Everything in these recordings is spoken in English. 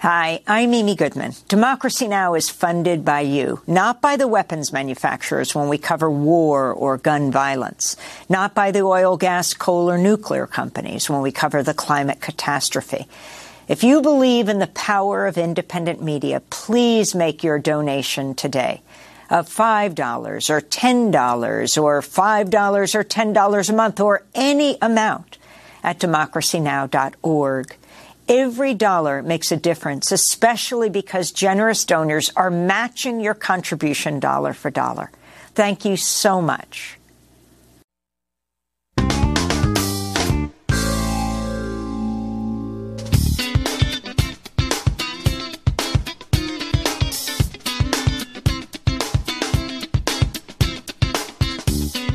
Hi, I'm Amy Goodman. Democracy Now! is funded by you, not by the weapons manufacturers when we cover war or gun violence, not by the oil, gas, coal, or nuclear companies when we cover the climate catastrophe. If you believe in the power of independent media, please make your donation today of $5 or $10 or $5 or $10 a month or any amount at democracynow.org. Every dollar makes a difference, especially because generous donors are matching your contribution dollar for dollar. Thank you so much.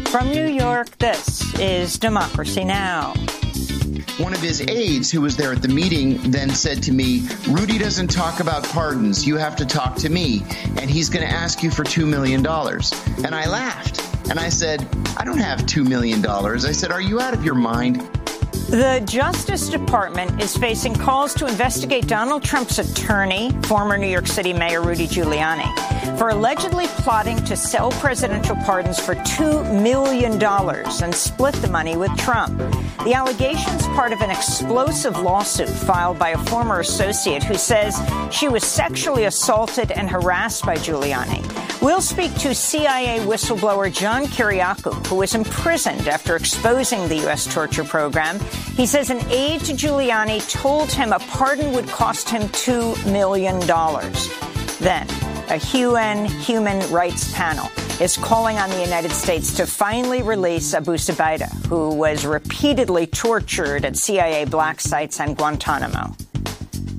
From New York, this is Democracy Now! One of his aides who was there at the meeting then said to me, Rudy doesn't talk about pardons. You have to talk to me, and he's going to ask you for $2 million. And I laughed. And I said, I don't have $2 million. I said, Are you out of your mind? The Justice Department is facing calls to investigate Donald Trump's attorney, former New York City Mayor Rudy Giuliani, for allegedly plotting to sell presidential pardons for $2 million and split the money with Trump. The allegations part of an explosive lawsuit filed by a former associate who says she was sexually assaulted and harassed by Giuliani. We'll speak to CIA whistleblower John Kiriakou, who was imprisoned after exposing the U.S. torture program. He says an aide to Giuliani told him a pardon would cost him $2 million. Then, a UN human rights panel is calling on the United States to finally release Abu Zubaydah, who was repeatedly tortured at CIA black sites and Guantanamo.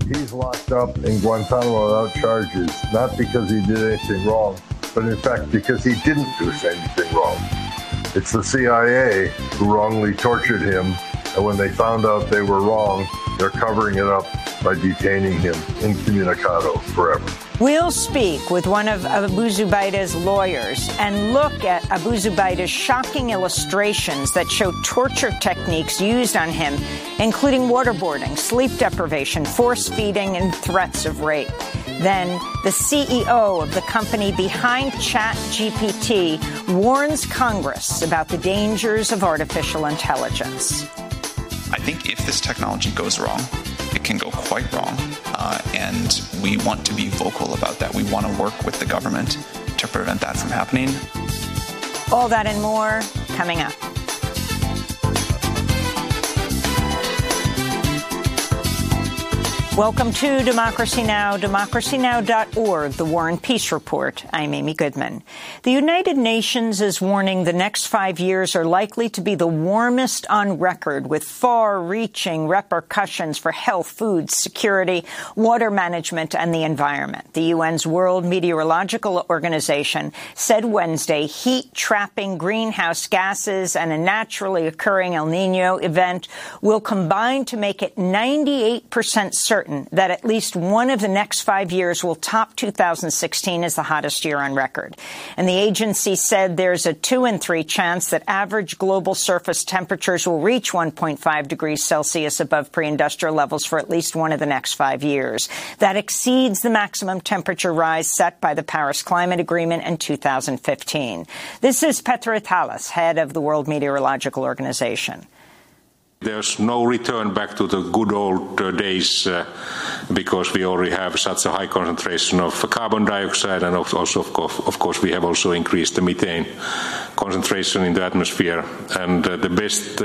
He's locked up in Guantanamo without charges, not because he did anything wrong, but in fact because he didn't do anything wrong. It's the CIA who wrongly tortured him, and when they found out they were wrong, they're covering it up by detaining him incommunicado forever. We'll speak with one of Abu Zubaydah's lawyers and look at Abu Zubaydah's shocking illustrations that show torture techniques used on him, including waterboarding, sleep deprivation, force feeding, and threats of rape. Then the CEO of the company behind ChatGPT warns Congress about the dangers of artificial intelligence. I think if this technology goes wrong, it can go quite wrong. Uh, and we want to be vocal about that. We want to work with the government to prevent that from happening. All that and more coming up. Welcome to Democracy Now!, democracynow.org, the War and Peace Report. I'm Amy Goodman. The United Nations is warning the next five years are likely to be the warmest on record with far-reaching repercussions for health, food, security, water management, and the environment. The UN's World Meteorological Organization said Wednesday heat-trapping greenhouse gases and a naturally occurring El Nino event will combine to make it 98% certain certain that at least one of the next five years will top 2016 as the hottest year on record. And the agency said there's a two in three chance that average global surface temperatures will reach 1.5 degrees Celsius above pre-industrial levels for at least one of the next five years. That exceeds the maximum temperature rise set by the Paris Climate Agreement in 2015. This is Petteri Taalas, head of the World Meteorological Organization. There's no return back to the good old uh, days uh, because we already have such a high concentration of carbon dioxide and also, of course, of course we have also increased the methane concentration in the atmosphere. And uh, the best uh,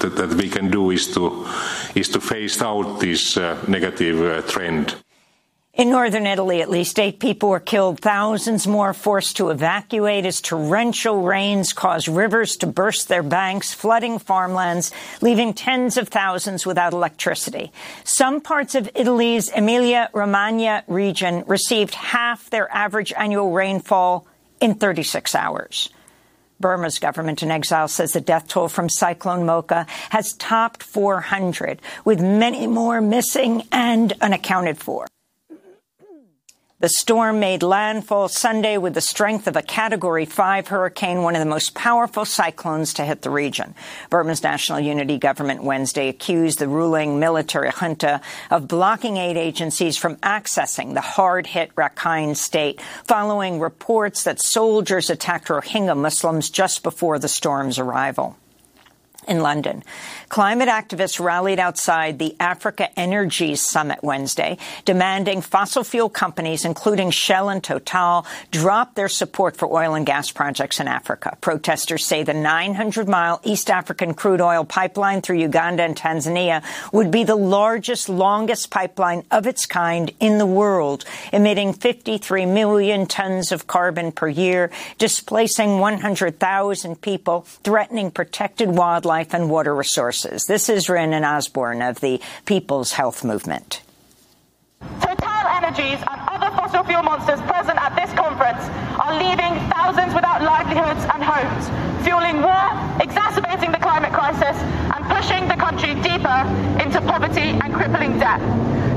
that, that, we can do is to is to phase out this uh, negative uh, trend. In northern Italy, at least eight people were killed, thousands more forced to evacuate as torrential rains caused rivers to burst their banks, flooding farmlands, leaving tens of thousands without electricity. Some parts of Italy's Emilia-Romagna region received half their average annual rainfall in 36 hours. Burma's government in exile says the death toll from Cyclone Mocha has topped 400, with many more missing and unaccounted for. The storm made landfall Sunday with the strength of a Category 5 hurricane, one of the most powerful cyclones to hit the region. Burma's National Unity Government Wednesday accused the ruling military junta of blocking aid agencies from accessing the hard-hit Rakhine state following reports that soldiers attacked Rohingya Muslims just before the storm's arrival in London. Climate activists rallied outside the Africa Energy Summit Wednesday, demanding fossil fuel companies, including Shell and Total, drop their support for oil and gas projects in Africa. Protesters say the 900-mile East African crude oil pipeline through Uganda and Tanzania would be the largest, longest pipeline of its kind in the world, emitting 53 million tons of carbon per year, displacing 100,000 people, threatening protected wildlife wildlife and water resources. This is Renan Osborne of the People's Health Movement. Total Energies and other fossil fuel monsters present at this conference are leaving thousands without livelihoods and homes, fueling war, exacerbating the climate crisis, and pushing the country deeper into poverty and crippling debt.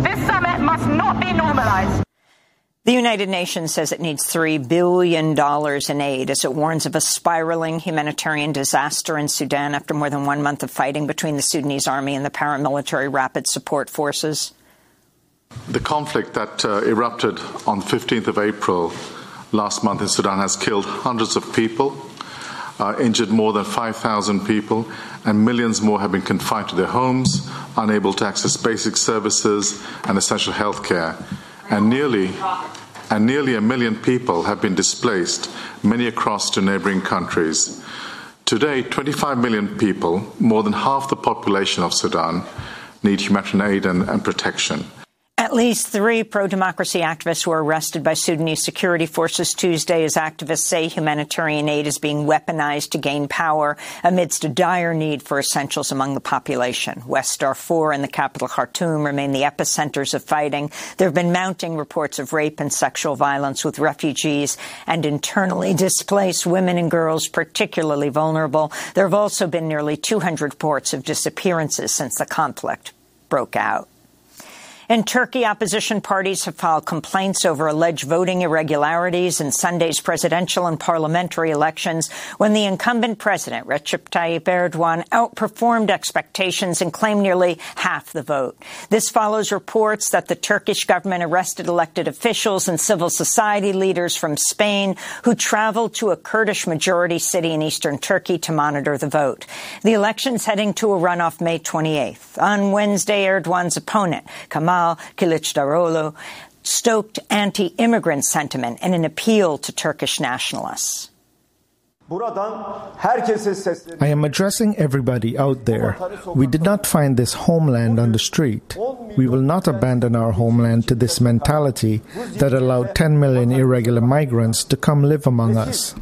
This summit must not be normalized. The United Nations says it needs $3 billion in aid as it warns of a spiraling humanitarian disaster in Sudan after more than one month of fighting between the Sudanese army and the paramilitary rapid support forces. The conflict that uh, erupted on the 15th of April last month in Sudan has killed hundreds of people, uh, injured more than 5,000 people, and millions more have been confined to their homes, unable to access basic services and essential health care and nearly and nearly a million people have been displaced, many across to neighboring countries. Today, 25 million people, more than half the population of Sudan, need humanitarian aid and, and protection. At least three pro-democracy activists were arrested by Sudanese security forces Tuesday as activists say humanitarian aid is being weaponized to gain power amidst a dire need for essentials among the population. West Darfur and the capital Khartoum remain the epicenters of fighting. There have been mounting reports of rape and sexual violence with refugees and internally displaced women and girls particularly vulnerable. There have also been nearly 200 reports of disappearances since the conflict broke out. In Turkey, opposition parties have filed complaints over alleged voting irregularities in Sunday's presidential and parliamentary elections when the incumbent president, Recep Tayyip Erdogan, outperformed expectations and claimed nearly half the vote. This follows reports that the Turkish government arrested elected officials and civil society leaders from Spain who traveled to a Kurdish majority city in eastern Turkey to monitor the vote. The election's heading to a runoff May 28th. On Wednesday, Erdogan's opponent, Kemal Kemal Kılıçdaroğlu stoked anti-immigrant sentiment in an appeal to Turkish nationalists. I am addressing everybody out there. We did not find this homeland on the street. We will not abandon our homeland to this mentality that allowed 10 million irregular migrants to come live among us.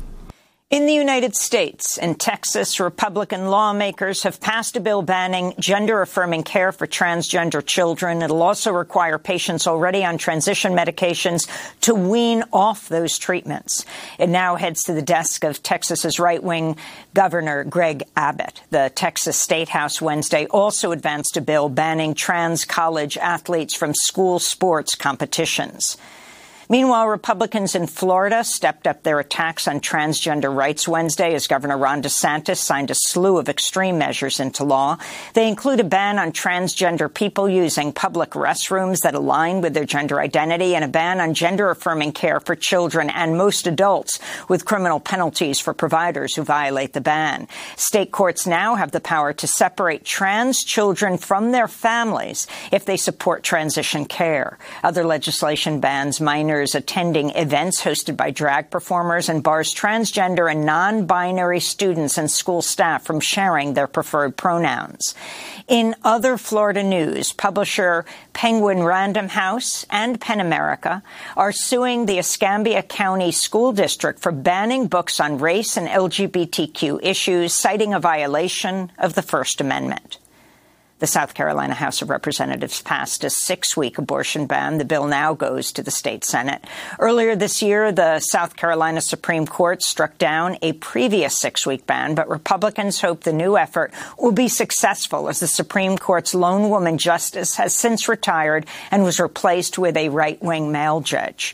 In the United States and Texas, Republican lawmakers have passed a bill banning gender affirming care for transgender children. It'll also require patients already on transition medications to wean off those treatments. It now heads to the desk of Texas's right wing Governor Greg Abbott. The Texas State House Wednesday also advanced a bill banning trans college athletes from school sports competitions. Meanwhile, Republicans in Florida stepped up their attacks on transgender rights Wednesday as Governor Ron DeSantis signed a slew of extreme measures into law. They include a ban on transgender people using public restrooms that align with their gender identity and a ban on gender affirming care for children and most adults with criminal penalties for providers who violate the ban. State courts now have the power to separate trans children from their families if they support transition care. Other legislation bans minors minors attending events hosted by drag performers and bars transgender and non-binary students and school staff from sharing their preferred pronouns. In other Florida news, publisher Penguin Random House and PEN America are suing the Escambia County School District for banning books on race and LGBTQ issues, citing a violation of the First Amendment. The South Carolina House of Representatives passed a six week abortion ban. The bill now goes to the state Senate. Earlier this year, the South Carolina Supreme Court struck down a previous six week ban, but Republicans hope the new effort will be successful as the Supreme Court's lone woman justice has since retired and was replaced with a right wing male judge.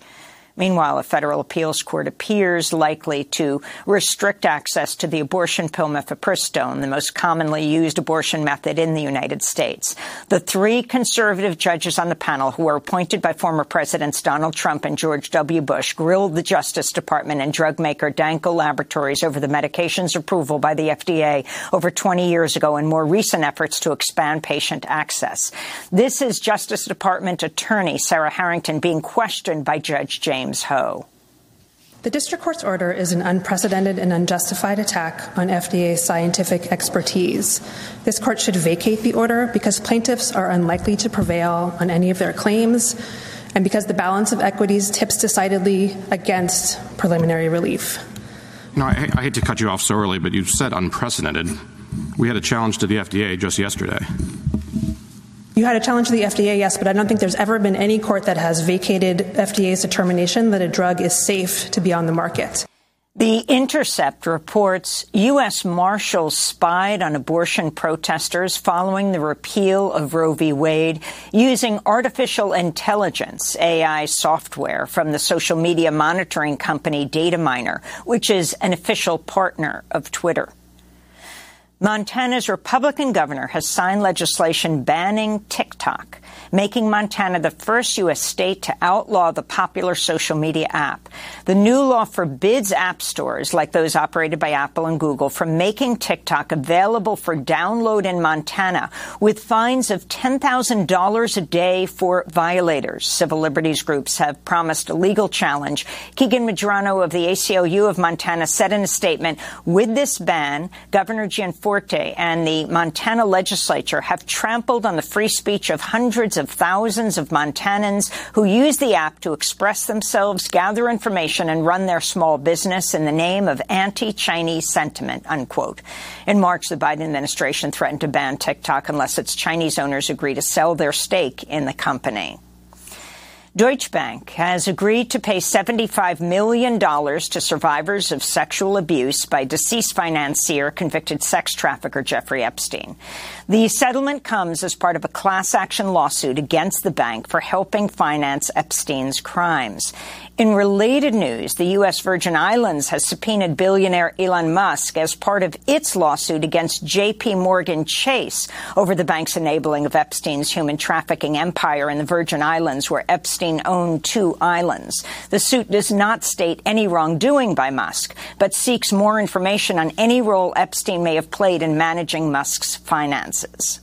Meanwhile, a federal appeals court appears likely to restrict access to the abortion pill mifepristone, the most commonly used abortion method in the United States. The three conservative judges on the panel, who were appointed by former Presidents Donald Trump and George W. Bush, grilled the Justice Department and drug maker Danco Laboratories over the medication's approval by the FDA over 20 years ago and more recent efforts to expand patient access. This is Justice Department Attorney Sarah Harrington being questioned by Judge James. James Ho. The district court's order is an unprecedented and unjustified attack on FDA's scientific expertise. This court should vacate the order because plaintiffs are unlikely to prevail on any of their claims and because the balance of equities tips decidedly against preliminary relief. No, I, I hate to cut you off so early, but you said unprecedented. We had a challenge to the FDA just yesterday. You had a challenge to the FDA, yes, but I don't think there's ever been any court that has vacated FDA's determination that a drug is safe to be on the market. The Intercept reports U.S. Marshals spied on abortion protesters following the repeal of Roe v. Wade using artificial intelligence, AI software, from the social media monitoring company Dataminr, which is an official partner of Twitter. Montana's Republican governor has signed legislation banning TikTok making Montana the first U.S. state to outlaw the popular social media app. The new law forbids app stores like those operated by Apple and Google from making TikTok available for download in Montana with fines of $10,000 a day for violators. Civil liberties groups have promised a legal challenge. Keegan Medrano of the ACLU of Montana said in a statement, with this ban, Governor Gianforte and the Montana legislature have trampled on the free speech of hundreds of thousands of Montanans who use the app to express themselves, gather information, and run their small business in the name of anti-Chinese sentiment, unquote. In March, the Biden administration threatened to ban TikTok unless its Chinese owners agree to sell their stake in the company. Deutsche Bank has agreed to pay $75 million to survivors of sexual abuse by deceased financier convicted sex trafficker Jeffrey Epstein. The settlement comes as part of a class action lawsuit against the bank for helping finance Epstein's crimes. In related news, the U.S. Virgin Islands has subpoenaed billionaire Elon Musk as part of its lawsuit against J.P. Morgan Chase over the bank's enabling of Epstein's human trafficking empire in the Virgin Islands, where Epstein owned two islands. The suit does not state any wrongdoing by Musk, but seeks more information on any role Epstein may have played in managing Musk's finances.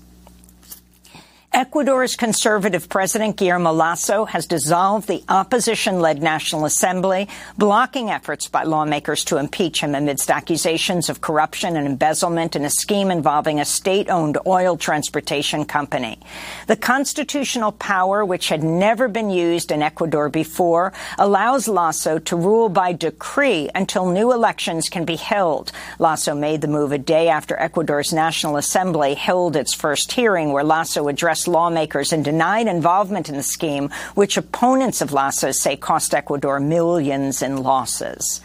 Ecuador's conservative president Guillermo Lasso has dissolved the opposition-led National Assembly, blocking efforts by lawmakers to impeach him amidst accusations of corruption and embezzlement in a scheme involving a state-owned oil transportation company. The constitutional power, which had never been used in Ecuador before, allows Lasso to rule by decree until new elections can be held. Lasso made the move a day after Ecuador's National Assembly held its first hearing where Lasso addressed lawmakers and denied involvement in the scheme, which opponents of Lasso say cost Ecuador millions in losses.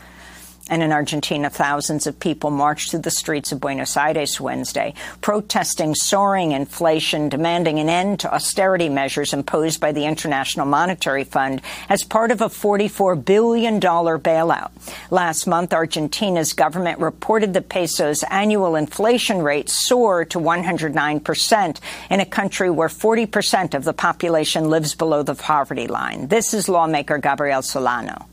And in Argentina, thousands of people marched through the streets of Buenos Aires Wednesday, protesting soaring inflation, demanding an end to austerity measures imposed by the International Monetary Fund as part of a $44 billion bailout. Last month, Argentina's government reported the peso's annual inflation rate soared to 109% in a country where 40% of the population lives below the poverty line. This is lawmaker Gabriel Solano.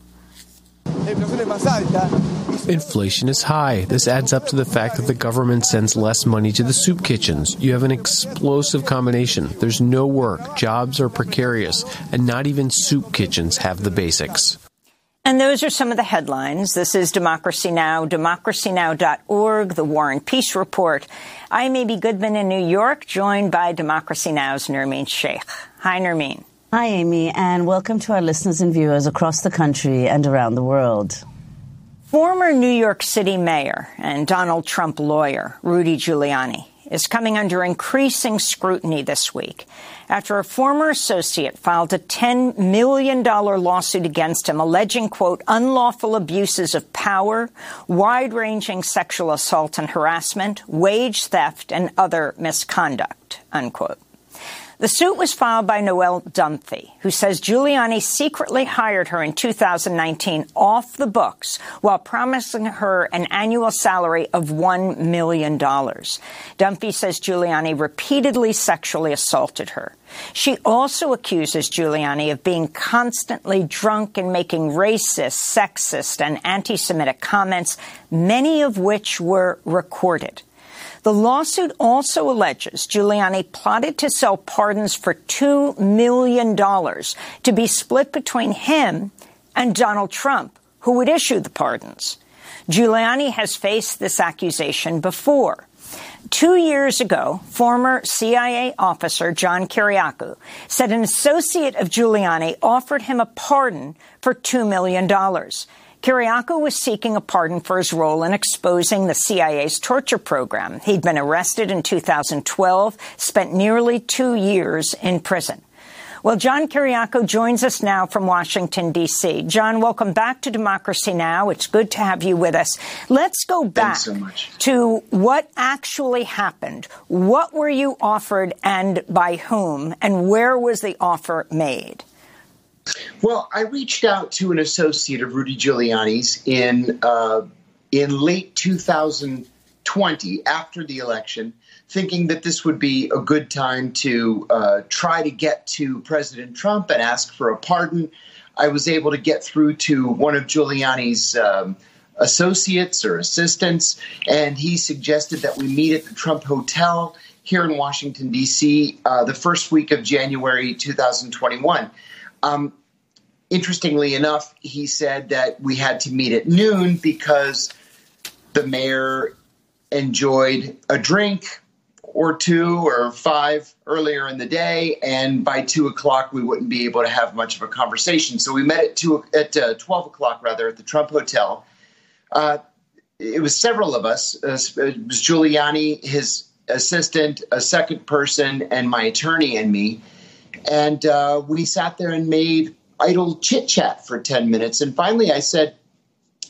Inflation is high. This adds up to the fact that the government sends less money to the soup kitchens. You have an explosive combination. There's no work, jobs are precarious, and not even soup kitchens have the basics. And those are some of the headlines. This is Democracy Now!, democracynow.org, the War and Peace Report. I'm Amy Goodman in New York, joined by Democracy Now!'s Nermeen Sheikh. Hi, Nermeen. Hi, Amy, and welcome to our listeners and viewers across the country and around the world. Former New York City Mayor and Donald Trump lawyer Rudy Giuliani is coming under increasing scrutiny this week after a former associate filed a $10 million lawsuit against him alleging, quote, unlawful abuses of power, wide-ranging sexual assault and harassment, wage theft, and other misconduct, unquote. The suit was filed by Noelle Dunphy, who says Giuliani secretly hired her in 2019 off the books while promising her an annual salary of $1 million. Dunphy says Giuliani repeatedly sexually assaulted her. She also accuses Giuliani of being constantly drunk and making racist, sexist, and anti-Semitic comments, many of which were recorded. The lawsuit also alleges Giuliani plotted to sell pardons for $2 million to be split between him and Donald Trump, who would issue the pardons. Giuliani has faced this accusation before. Two years ago, former CIA officer John Kiriakou said an associate of Giuliani offered him a pardon for $2 million. Kiriakou was seeking a pardon for his role in exposing the CIA's torture program. He'd been arrested in 2012, spent nearly two years in prison. Well, John Kiriakou joins us now from Washington, D.C. John, welcome back to Democracy Now! It's good to have you with us. Let's go back so to what actually happened. What were you offered and by whom, and where was the offer made? Well, I reached out to an associate of Rudy Giuliani's in uh, in late 2020, after the election, thinking that this would be a good time to uh, try to get to President Trump and ask for a pardon. I was able to get through to one of Giuliani's um, associates or assistants, and he suggested that we meet at the Trump Hotel here in Washington, D.C., uh, the first week of January 2021. Um, interestingly enough, he said that we had to meet at noon because the mayor enjoyed a drink or two or five earlier in the day, and by two o'clock we wouldn't be able to have much of a conversation. So we met at two at uh, twelve o'clock rather at the Trump Hotel. Uh, it was several of us. Uh, it was Giuliani, his assistant, a second person, and my attorney and me. And uh, we sat there and made idle chit chat for 10 minutes. And finally, I said,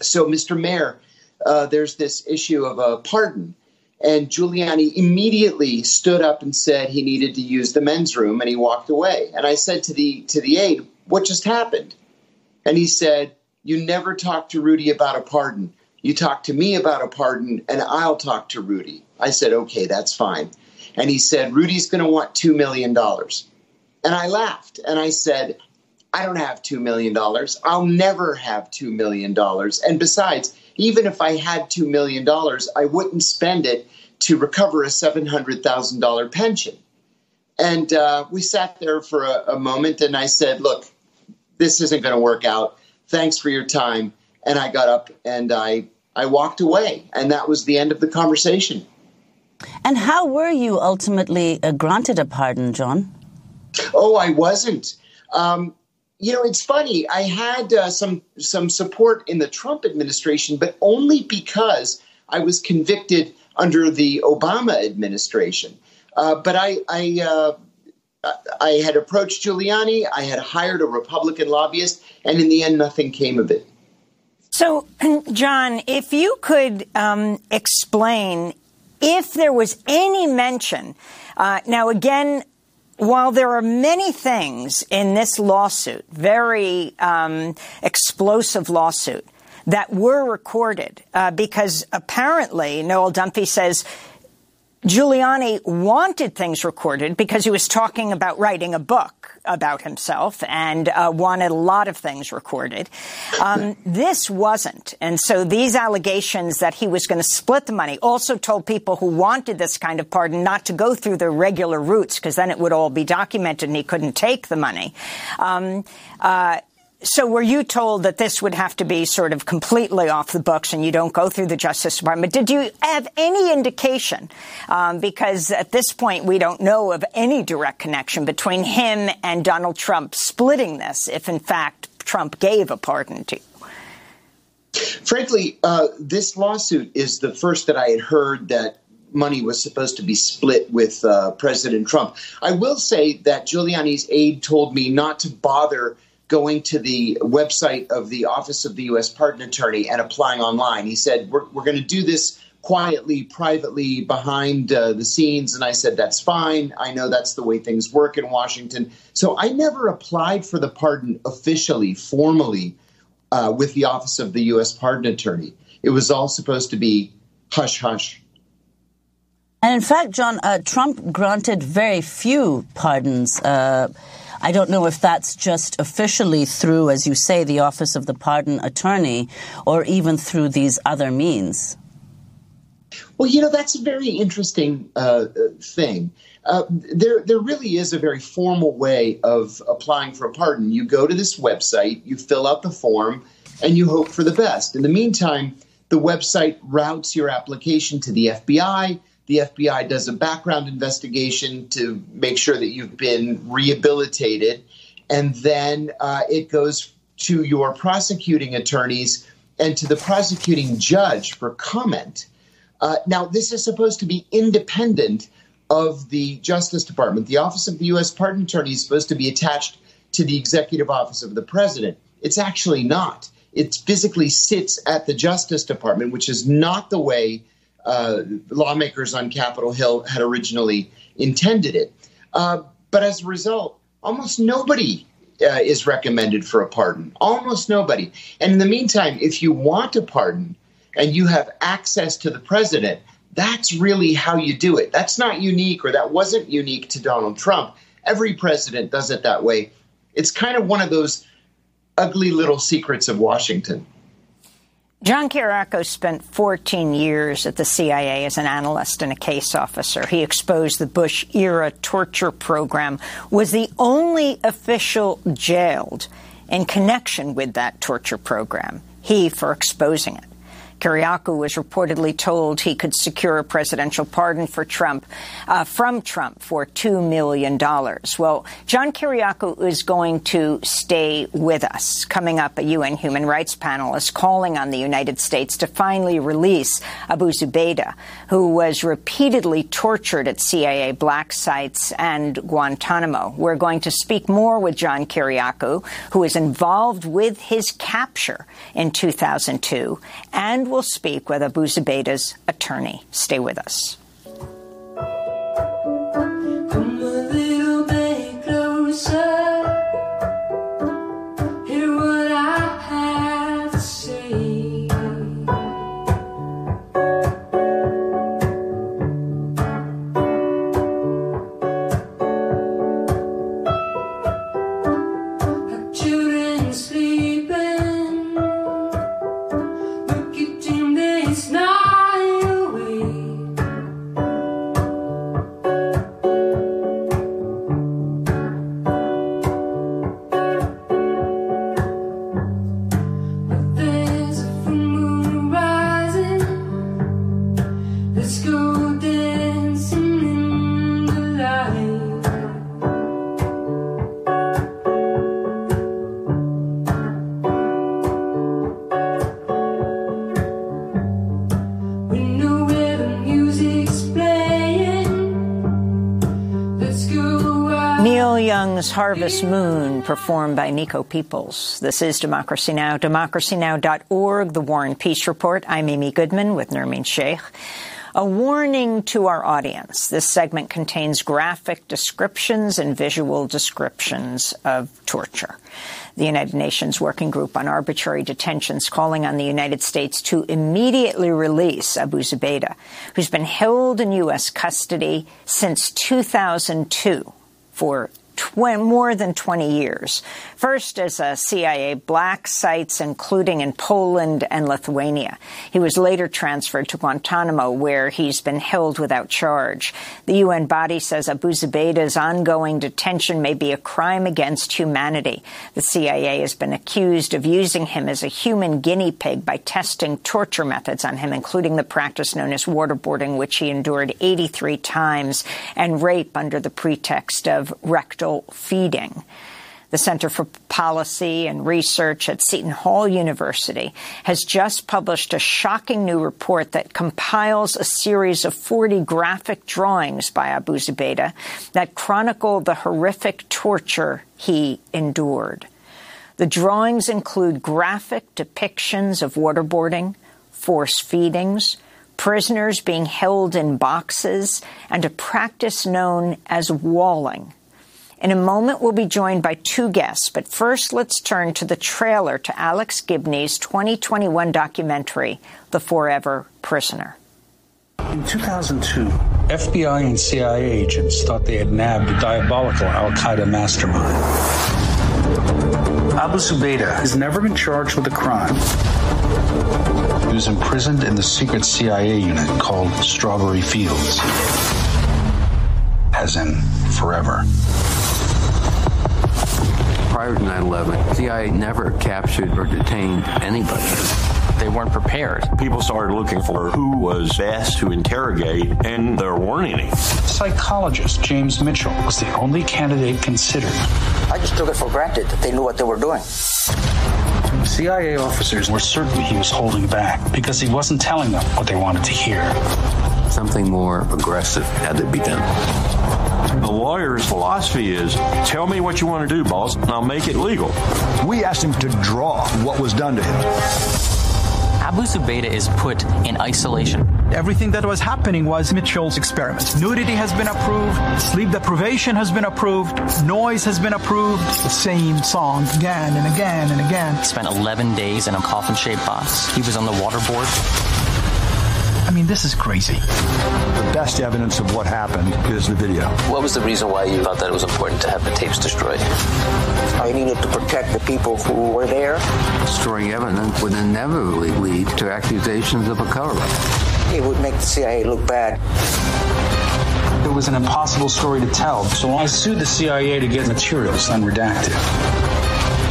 So, Mr. Mayor, uh, there's this issue of a pardon. And Giuliani immediately stood up and said he needed to use the men's room and he walked away. And I said to the to the aide, What just happened? And he said, You never talked to Rudy about a pardon. You talk to me about a pardon and I'll talk to Rudy. I said, Okay, that's fine. And he said, Rudy's going to want $2 million. And I laughed and I said, I don't have $2 million. I'll never have $2 million. And besides, even if I had $2 million, I wouldn't spend it to recover a $700,000 pension. And uh, we sat there for a, a moment and I said, Look, this isn't going to work out. Thanks for your time. And I got up and I, I walked away. And that was the end of the conversation. And how were you ultimately uh, granted a pardon, John? Oh, I wasn't. Um, you know, it's funny. I had uh, some some support in the Trump administration, but only because I was convicted under the Obama administration. Uh, but I, I, uh, I had approached Giuliani. I had hired a Republican lobbyist, and in the end, nothing came of it. So, John, if you could um, explain if there was any mention. Uh, now, again, while there are many things in this lawsuit, very um, explosive lawsuit, that were recorded, uh, because apparently Noelle Dunphy says Giuliani wanted things recorded because he was talking about writing a book about himself and uh, wanted a lot of things recorded. Um, this wasn't. And so these allegations that he was going to split the money also told people who wanted this kind of pardon not to go through the regular routes because then it would all be documented and he couldn't take the money. Um, uh, so were you told that this would have to be sort of completely off the books and you don't go through the Justice Department? Did you have any indication? Um, because at this point, we don't know of any direct connection between him and Donald Trump splitting this, if in fact Trump gave a pardon to. Frankly, uh, this lawsuit is the first that I had heard that money was supposed to be split with uh, President Trump. I will say that Giuliani's aide told me not to bother going to the website of the Office of the U.S. Pardon Attorney and applying online. He said, We're, we're going to do this quietly, privately, behind uh, the scenes. And I said, That's fine. I know that's the way things work in Washington. So I never applied for the pardon officially, formally, uh, with the Office of the U.S. Pardon Attorney. It was all supposed to be hush hush. And in fact, John, uh, Trump granted very few pardons. Uh, I don't know if that's just officially through, as you say, the Office of the Pardon Attorney, or even through these other means. Well, you know, that's a very interesting uh, thing. Uh, there, there really is a very formal way of applying for a pardon. You go to this website, you fill out the form, and you hope for the best. In the meantime, the website routes your application to the FBI. The FBI does a background investigation to make sure that you've been rehabilitated. And then uh, it goes to your prosecuting attorneys and to the prosecuting judge for comment. Uh, now, this is supposed to be independent of the Justice Department. The Office of the U.S. Pardon Attorney is supposed to be attached to the Executive Office of the President. It's actually not. It physically sits at the Justice Department, which is not the way uh, lawmakers on Capitol Hill had originally intended it. Uh, but as a result, almost nobody uh, is recommended for a pardon. Almost nobody. And in the meantime, if you want a pardon and you have access to the president, that's really how you do it. That's not unique, or that wasn't unique to Donald Trump. Every president does it that way. It's kind of one of those ugly little secrets of Washington. John Kiriakou spent 14 years at the CIA as an analyst and a case officer. He exposed the Bush era torture program, was the only official jailed in connection with that torture program. He for exposing it. Kiriakou was reportedly told he could secure a presidential pardon for Trump uh, from Trump for two million dollars. Well, John Kiriakou is going to stay with us. Coming up, a UN human rights panel is calling on the United States to finally release Abu Zubaydah, who was repeatedly tortured at CIA black sites and Guantanamo. We're going to speak more with John Kiriakou, who is involved with his capture in 2002 and we will speak with Abu Zubaydah's attorney. Stay with us. Harvest Moon, performed by Nico Peoples. This is Democracy Now!, democracynow.org, The War and Peace Report. I'm Amy Goodman with Nermeen Sheikh. A warning to our audience. This segment contains graphic descriptions and visual descriptions of torture. The United Nations Working Group on Arbitrary Detentions calling on the United States to immediately release Abu Zubaydah, who's been held in U.S. custody since 2002 for tw- more than 20 years. First as a CIA black sites, including in Poland and Lithuania. He was later transferred to Guantanamo, where he's been held without charge. The UN body says Abu Zubaydah's ongoing detention may be a crime against humanity. The CIA has been accused of using him as a human guinea pig by testing torture methods on him, including the practice known as waterboarding, which he endured 83 times, and rape under the pretext of rectal feeding. The Center for Policy and Research at Seton Hall University has just published a shocking new report that compiles a series of 40 graphic drawings by Abu Zubaydah that chronicle the horrific torture he endured. The drawings include graphic depictions of waterboarding, force feedings, prisoners being held in boxes, and a practice known as walling. In a moment, we'll be joined by two guests, but first let's turn to the trailer to Alex Gibney's 2021 documentary, The Forever Prisoner. In 2002, FBI and CIA agents thought they had nabbed a diabolical Al Qaeda mastermind. Abu Zubaydah has never been charged with a crime. He was imprisoned in the secret CIA unit called Strawberry Fields, as in forever prior to 9 11, CIA never captured or detained anybody. They weren't prepared. People started looking for who was best to interrogate, and there weren't any. Psychologist James Mitchell was the only candidate considered. I just took it for granted that they knew what they were doing. CIA officers were certain he was holding back because he wasn't telling them what they wanted to hear. Something more aggressive had to be done. The lawyer's philosophy is tell me what you want to do, boss, and I'll make it legal. We asked him to draw what was done to him. Abu Zubaydah is put in isolation. Everything that was happening was Mitchell's experiment. Nudity has been approved, sleep deprivation has been approved, noise has been approved, the same song again and again and again. He spent 11 days in a coffin shaped box. He was on the waterboard. I mean, this is crazy. The best evidence of what happened is the video. What was the reason why you thought that it was important to have the tapes destroyed? I needed to protect the people who were there. Destroying evidence would inevitably lead to accusations of a cover up. It would make the CIA look bad. It was an impossible story to tell, so I sued the CIA to get materials unredacted.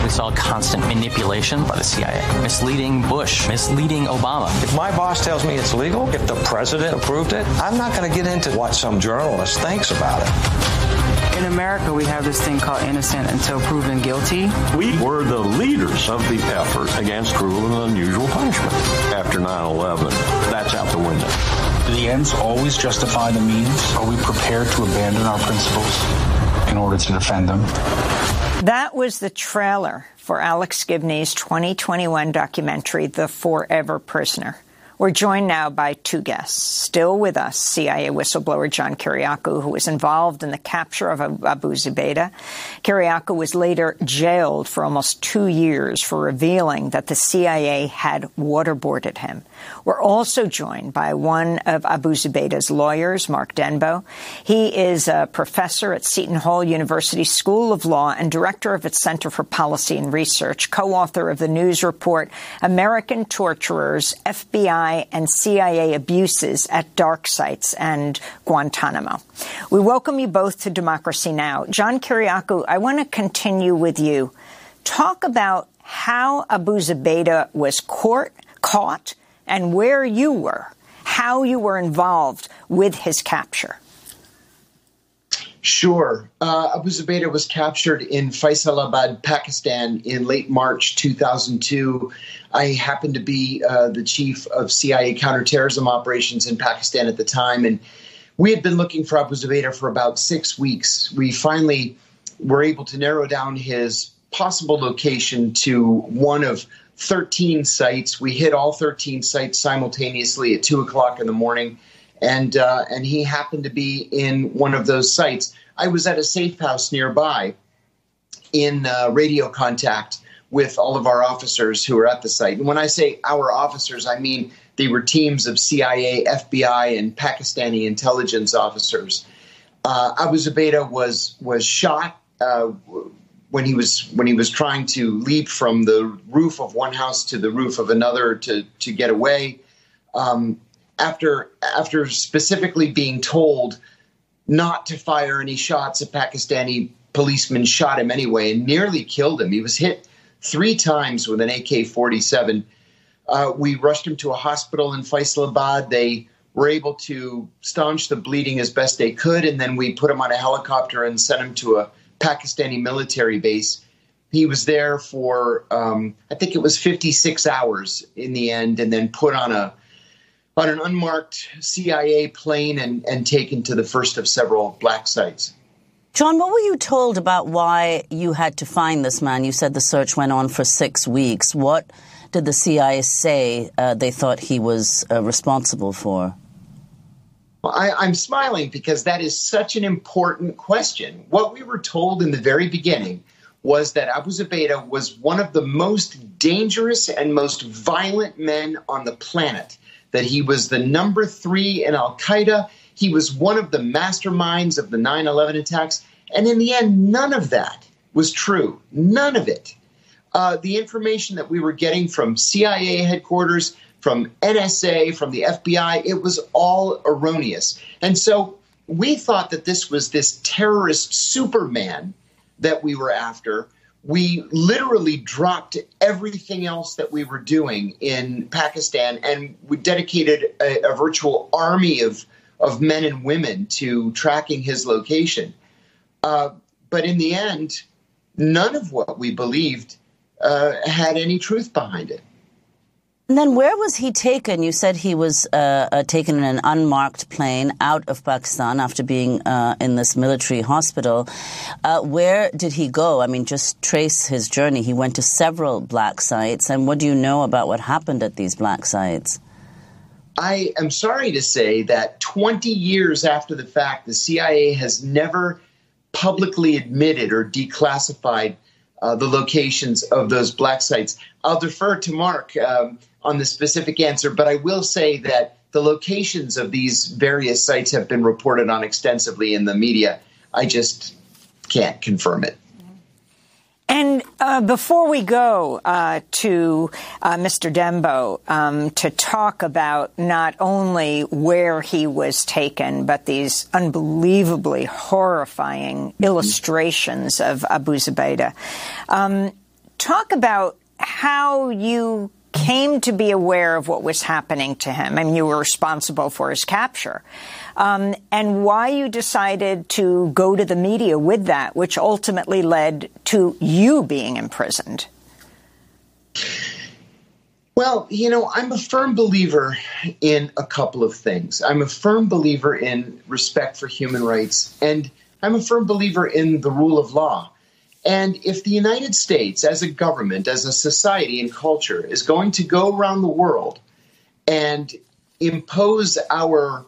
We saw constant manipulation by the CIA, misleading Bush, misleading Obama. If my boss tells me it's legal, if the president approved it, I'm not going to get into what some journalist thinks about it. In America, we have this thing called innocent until proven guilty. We were the leaders of the effort against cruel and unusual punishment. After 9 11, that's out the window. Do the ends always justify the means? Are we prepared to abandon our principles in order to defend them? That was the trailer for Alex Gibney's 2021 documentary, The Forever Prisoner. We're joined now by two guests. Still with us, CIA whistleblower John Kiriakou, who was involved in the capture of Abu Zubaydah. Kiriakou was later jailed for almost two years for revealing that the CIA had waterboarded him. We're also joined by one of Abu Zubaydah's lawyers, Mark Denbeaux. He is a professor at Seton Hall University School of Law and director of its Center for Policy and Research, co-author of the news report American Torturers, FBI and CIA Abuses at Dark Sites and Guantanamo. We welcome you both to Democracy Now! John Kiriakou, I want to continue with you. Talk about how Abu Zubaydah was court, caught and where you were, how you were involved with his capture. Sure. Uh, Abu Zubaydah was captured in Faisalabad, Pakistan in late March 2002. I happened to be uh, the chief of CIA counterterrorism operations in Pakistan at the time, and we had been looking for Abu Zubaydah for about six weeks. We finally were able to narrow down his possible location to one of 13 sites. We hit all 13 sites simultaneously at two o'clock in the morning, and uh, and he happened to be in one of those sites. I was at a safe house nearby, in uh, radio contact with all of our officers who were at the site. And when I say our officers, I mean they were teams of CIA, FBI, and Pakistani intelligence officers. Uh, Abu Zubaydah was was shot. When he was when he was trying to leap from the roof of one house to the roof of another to to get away. Um, after after specifically being told not to fire any shots, a Pakistani policeman shot him anyway and nearly killed him. He was hit three times with an AK-47. Uh, we rushed him to a hospital in Faisalabad. They were able to staunch the bleeding as best they could, and then we put him on a helicopter and sent him to a Pakistani military base he was there for um, I think it was 56 hours in the end, and then put on a on an unmarked CIA plane and, and taken to the first of several black sites. John, what were you told about why you had to find this man? You said the search went on for six weeks. What did the CIA say uh, they thought he was uh, responsible for? Well, I, am smiling because that is such an important question. What we were told in the very beginning was that Abu Zubaydah was one of the most dangerous and most violent men on the planet, that he was the number three in Al Qaeda. He was one of the masterminds of the 9 11 attacks. And in the end, none of that was true. None of it. Uh, the information that we were getting from CIA headquarters, from NSA, from the FBI, it was all erroneous. And so we thought that this was this terrorist Superman that we were after, we literally dropped everything else that we were doing in Pakistan and we dedicated a, a virtual army of, of men and women to tracking his location. Uh, but in the end, none of what we believed uh, had any truth behind it. And then where was he taken? You said he was uh, uh, taken in an unmarked plane out of Pakistan after being uh, in this military hospital. Uh, where did he go? I mean, just trace his journey. He went to several black sites. And what do you know about what happened at these black sites? I am sorry to say that 20 years after the fact, the CIA has never publicly admitted or declassified uh, the locations of those black sites. I'll defer to Mark. Um, on the specific answer, but I will say that the locations of these various sites have been reported on extensively in the media. I just can't confirm it. And uh, before we go uh, to uh, Mr. Denbeaux um, to talk about not only where he was taken, but these unbelievably horrifying illustrations of Abu Zubaydah, um, talk about how you came to be aware of what was happening to him. I mean, you were responsible for his capture. Um, and why you decided to go to the media with that, which ultimately led to you being imprisoned. Well, you know, I'm a firm believer in a couple of things. I'm a firm believer in respect for human rights, and I'm a firm believer in the rule of law. And if the United States, as a government, as a society and culture, is going to go around the world and impose our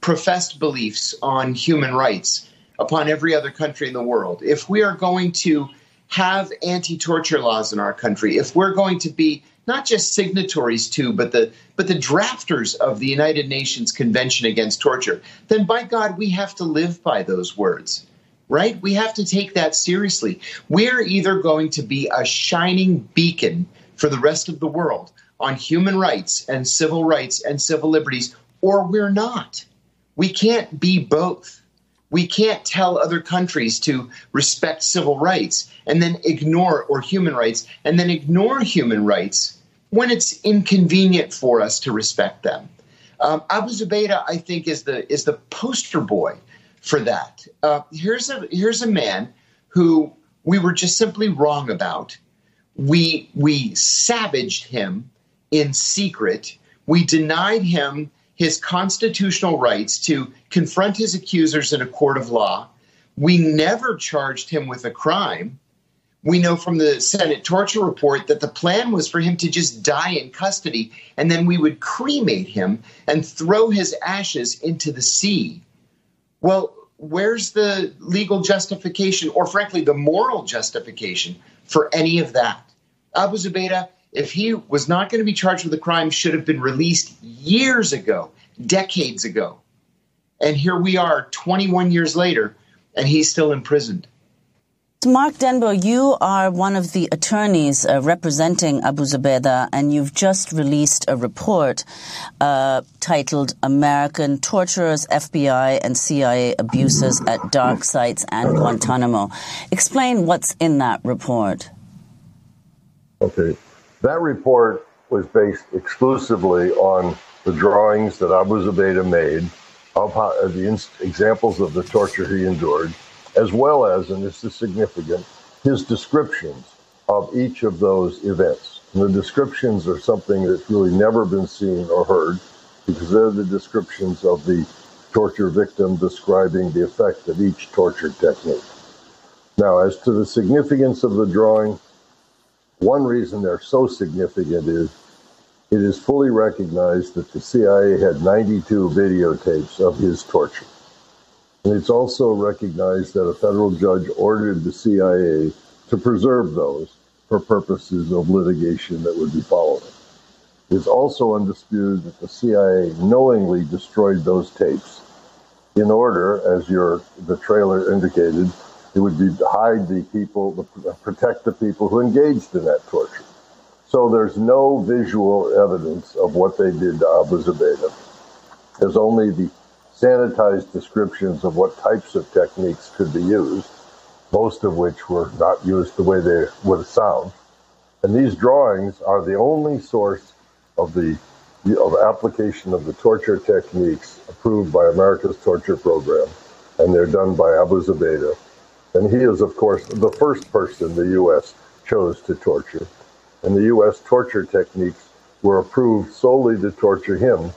professed beliefs on human rights upon every other country in the world, if we are going to have anti torture laws in our country, if we're going to be not just signatories to, but the but the drafters of the United Nations Convention Against Torture, then by God, we have to live by those words right? We have to take that seriously. We're either going to be a shining beacon for the rest of the world on human rights and civil rights and civil liberties, or we're not. We can't be both. We can't tell other countries to respect civil rights and then ignore, or human rights, and then ignore human rights when it's inconvenient for us to respect them. Um, Abu Zubaydah, I think, is the is the poster boy for that. Uh, here's a here's a man who we were just simply wrong about. We we savaged him in secret. We denied him his constitutional rights to confront his accusers in a court of law. We never charged him with a crime. We know from the Senate torture report that the plan was for him to just die in custody, and then we would cremate him and throw his ashes into the sea. Well, where's the legal justification, or frankly, the moral justification for any of that? Abu Zubaydah, if he was not going to be charged with a crime, should have been released years ago, decades ago. And here we are 21 years later, and he's still imprisoned. Mark Denbeaux, you are one of the attorneys uh, representing Abu Zubaydah, and you've just released a report uh, titled American Torturers, FBI, and CIA Abuses at Dark Sites and Guantanamo. Explain what's in that report. Okay. That report was based exclusively on the drawings that Abu Zubaydah made of how, the examples of the torture he endured as well as, and this is significant, his descriptions of each of those events. And the descriptions are something that's really never been seen or heard because they're the descriptions of the torture victim describing the effect of each torture technique. Now, as to the significance of the drawing, one reason they're so significant is it is fully recognized that the CIA had 92 videotapes of his torture. It's also recognized that a federal judge ordered the CIA to preserve those for purposes of litigation that would be following. It's also undisputed that the CIA knowingly destroyed those tapes in order, as your the trailer indicated, it would be to hide the people, uh, protect the people who engaged in that torture. So there's no visual evidence of what they did to Abu Zubaydah. There's only the sanitized descriptions of what types of techniques could be used, most of which were not used the way they would sound. And these drawings are the only source of the of application of the torture techniques approved by America's torture program, and they're done by Abu Zubaydah. And he is, of course, the first person the U.S. chose to torture. And the U.S. torture techniques were approved solely to torture him,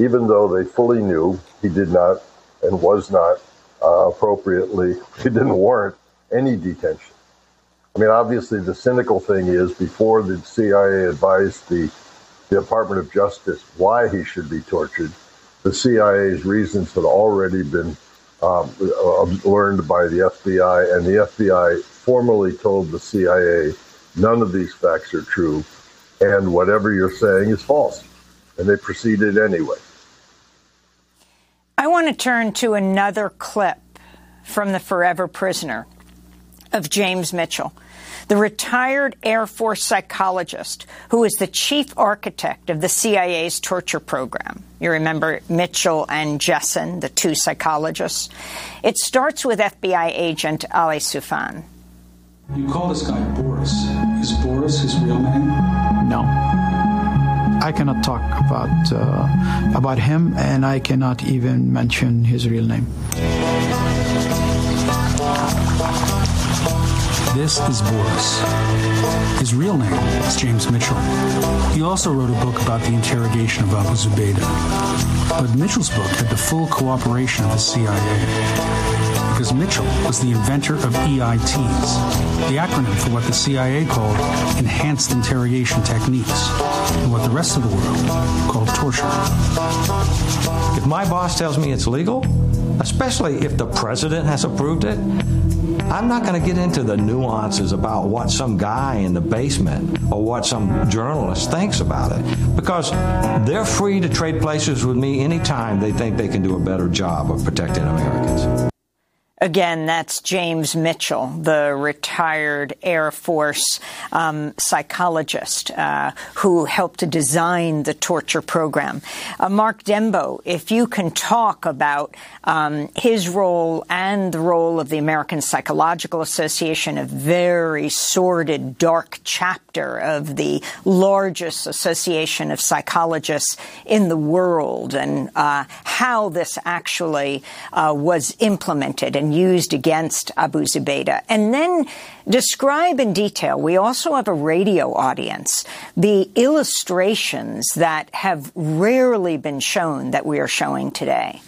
even though they fully knew he did not and was not uh, appropriately, he didn't warrant any detention. I mean, obviously, the cynical thing is before the CIA advised the, the Department of Justice why he should be tortured, the CIA's reasons had already been um, learned by the FBI, and the FBI formally told the CIA none of these facts are true, and whatever you're saying is false. And they proceeded anyway. I want to turn to another clip from the forever prisoner of James Mitchell the retired Air Force psychologist who is the chief architect of the CIA's torture program. You remember Mitchell and Jessen, the two psychologists? It starts with FBI agent Ali Soufan. You call this guy Boris. Is Boris his real name? No. I cannot talk about uh, about him, and I cannot even mention his real name. This is Boris. His real name is James Mitchell. He also wrote a book about the interrogation of Abu Zubaydah. But Mitchell's book had the full cooperation of the CIA. Because Mitchell was the inventor of EITs, the acronym for what the CIA called Enhanced Interrogation Techniques, and what the rest of the world called torture. If my boss tells me it's legal, especially if the president has approved it, I'm not going to get into the nuances about what some guy in the basement or what some journalist thinks about it because they're free to trade places with me anytime they think they can do a better job of protecting Americans. Again, that's James Mitchell, the retired Air Force um, psychologist uh, who helped to design the torture program. Uh, Mark Denbeaux, if you can talk about um, his role and the role of the American Psychological Association, a very sordid, dark chapter of the largest association of psychologists in the world, and uh, how this actually uh, was implemented and used against Abu Zubaydah. And then describe in detail, we also have a radio audience, the illustrations that have rarely been shown that we are showing today.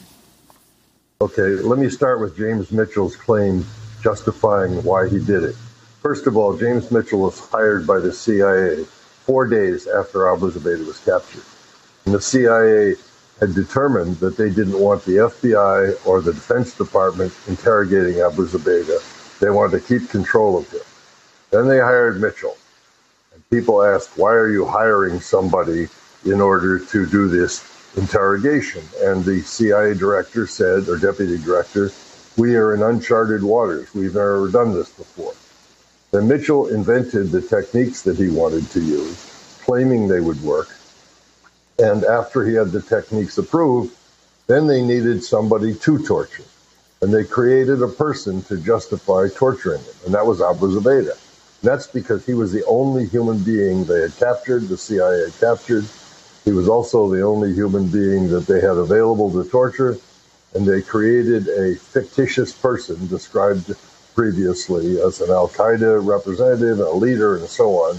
Okay, let me start with James Mitchell's claim justifying why he did it. First of all, James Mitchell was hired by the CIA four days after Abu Zubaydah was captured. And the CIA had determined that they didn't want the FBI or the Defense Department interrogating Abu Zubaydah. They wanted to keep control of him. Then they hired Mitchell. And people asked, why are you hiring somebody in order to do this interrogation? And the CIA director said, or deputy director, we are in uncharted waters. We've never done this before. Then Mitchell invented the techniques that he wanted to use, claiming they would work. And after he had the techniques approved, then they needed somebody to torture. And they created a person to justify torturing him. And that was Abu Zubaydah. That's because he was the only human being they had captured, the CIA captured. He was also the only human being that they had available to torture. And they created a fictitious person described previously as an Al Qaeda representative a leader and so on,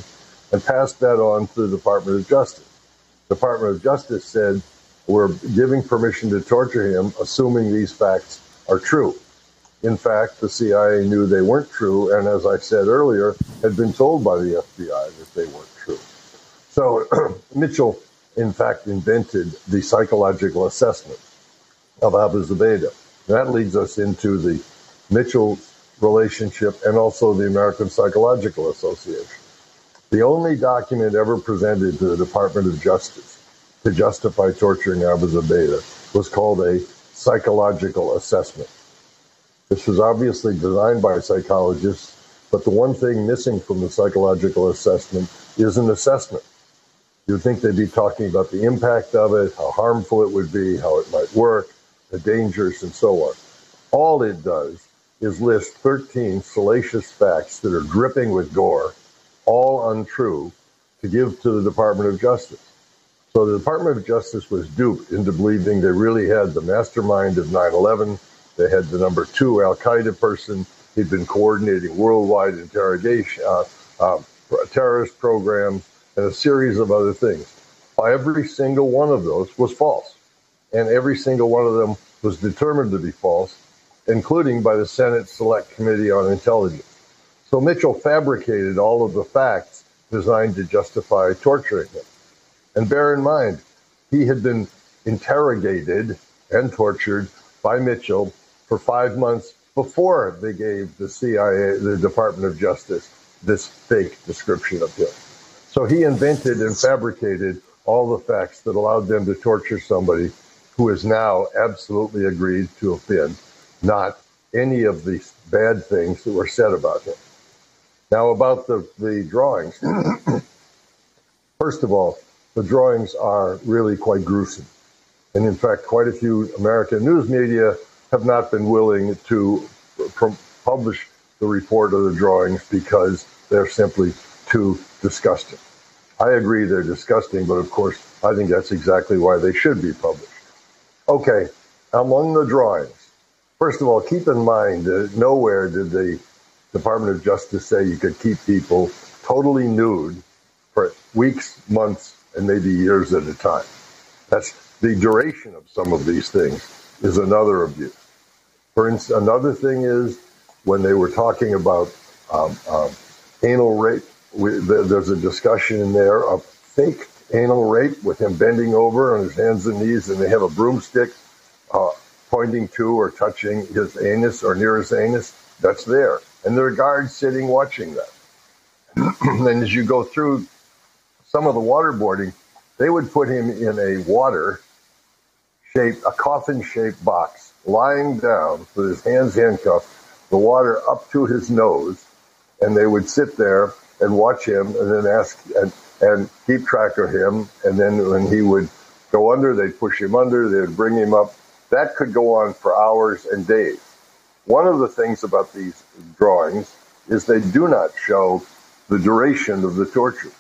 and passed that on to the Department of Justice. Department of Justice said, We're giving permission to torture him, assuming these facts are true. In fact, the CIA knew they weren't true, and as I said earlier, had been told by the FBI that they weren't true. So Mitchell, in fact, invented the psychological assessment of Abu Zubaydah. That leads us into the Mitchell relationship and also the American Psychological Association. The only document ever presented to the Department of Justice to justify torturing Abu Zubaydah was called a psychological assessment. This was obviously designed by psychologists, but the one thing missing from the psychological assessment is an assessment. You'd think they'd be talking about the impact of it, how harmful it would be, how it might work, the dangers, and so on. All it does is list 13 salacious facts that are dripping with gore, all untrue, to give to the Department of Justice. So the Department of Justice was duped into believing they really had the mastermind of 9 11. They had the number two Al Qaeda person. He'd been coordinating worldwide interrogation, uh, uh, terrorist programs, and a series of other things. Every single one of those was false. And every single one of them was determined to be false including by the Senate Select Committee on Intelligence. So Mitchell fabricated all of the facts designed to justify torturing him. And bear in mind, he had been interrogated and tortured by Mitchell for five months before they gave the CIA, the Department of Justice, this fake description of him. So he invented and fabricated all the facts that allowed them to torture somebody who is now absolutely agreed to have been not any of the bad things that were said about him. Now, about the, the drawings. First of all, the drawings are really quite gruesome. And in fact, quite a few American news media have not been willing to publish the report of the drawings because they're simply too disgusting. I agree they're disgusting, but of course, I think that's exactly why they should be published. Okay, among the drawings, First of all, keep in mind that nowhere did the Department of Justice say you could keep people totally nude for weeks, months, and maybe years at a time. That's the duration of some of these things is another abuse. For instance, another thing is when they were talking about um, um, anal rape, we, there's a discussion in there of fake anal rape with him bending over on his hands and knees, and they have a broomstick uh, pointing to or touching his anus or near his anus, that's there. And there are guards sitting watching them. and as you go through some of the waterboarding, they would put him in a water shaped, a coffin shaped box, lying down with his hands handcuffed, the water up to his nose, and they would sit there and watch him and then ask and, and keep track of him. And then when he would go under, they'd push him under, they'd bring him up, that could go on for hours and days. One of the things about these drawings is they do not show the duration of the torture.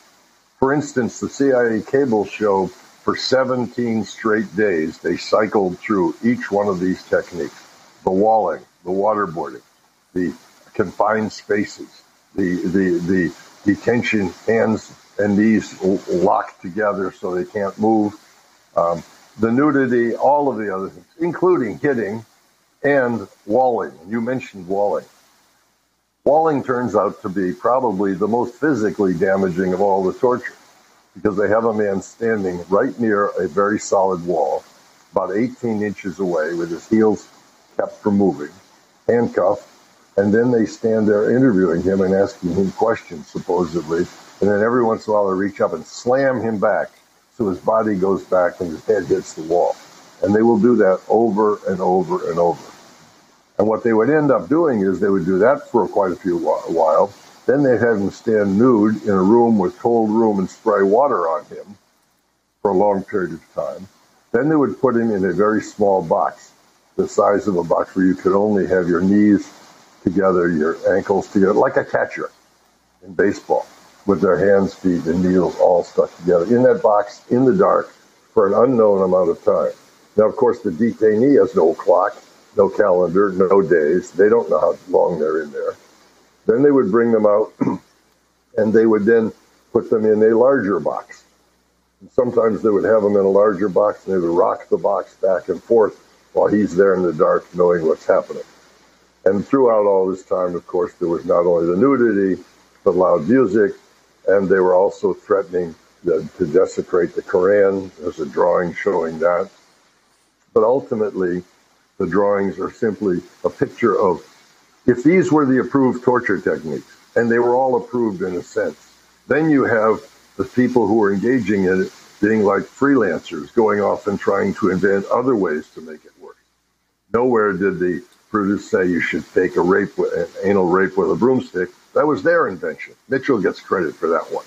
For instance, the CIA cables show for 17 straight days they cycled through each one of these techniques the walling, the waterboarding, the confined spaces, the, the, the detention hands and knees locked together so they can't move. Um, the nudity, all of the other things, including hitting and walling. You mentioned walling. Walling turns out to be probably the most physically damaging of all the torture because they have a man standing right near a very solid wall, about 18 inches away, with his heels kept from moving, handcuffed, and then they stand there interviewing him and asking him questions, supposedly. And then every once in a while they reach up and slam him back so his body goes back and his head hits the wall. And they will do that over and over and over. And what they would end up doing is they would do that for quite a few while. Then they'd have him stand nude in a room with cold room and spray water on him for a long period of time. Then they would put him in a very small box, the size of a box where you could only have your knees together, your ankles together, like a catcher in baseball with their hands, feet, and needles all stuck together in that box in the dark for an unknown amount of time. Now, of course, the detainee has no clock. No calendar, no days. They don't know how long they're in there. Then they would bring them out and they would then put them in a larger box. And sometimes they would have them in a larger box and they would rock the box back and forth while he's there in the dark knowing what's happening. And throughout all this time, of course, there was not only the nudity, but loud music, and they were also threatening the, to desecrate the Koran. There's a drawing showing that. But ultimately, the drawings are simply a picture of if these were the approved torture techniques, and they were all approved in a sense, then you have the people who are engaging in it being like freelancers, going off and trying to invent other ways to make it work. Nowhere did the Brutus say you should fake a rape, an anal rape with a broomstick. That was their invention. Mitchell gets credit for that one.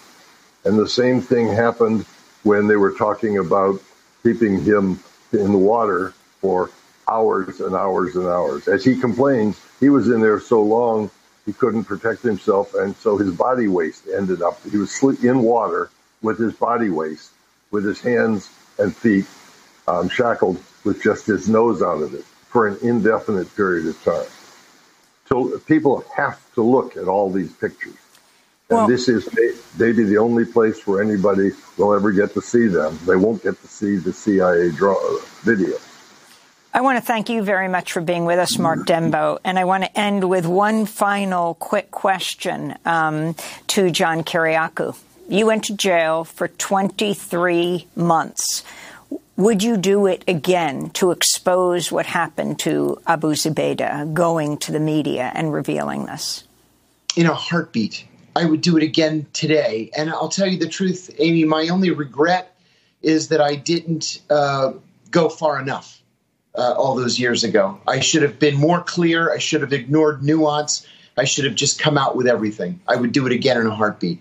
And the same thing happened when they were talking about keeping him in the water for hours and hours and hours. As he complained, he was in there so long he couldn't protect himself, and so his body waste ended up. He was in water with his body waste, with his hands and feet um, shackled with just his nose out of it for an indefinite period of time. So people have to look at all these pictures. And well, this is maybe the only place where anybody will ever get to see them. They won't get to see the CIA draw, video. I want to thank you very much for being with us, Mark Denbeaux. And I want to end with one final quick question um, to John Kiriakou. You went to jail for 23 months. Would you do it again to expose what happened to Abu Zubaydah, going to the media and revealing this? In a heartbeat. I would do it again today. And I'll tell you the truth, Amy, my only regret is that I didn't uh, go far enough uh, all those years ago. I should have been more clear. I should have ignored nuance. I should have just come out with everything. I would do it again in a heartbeat.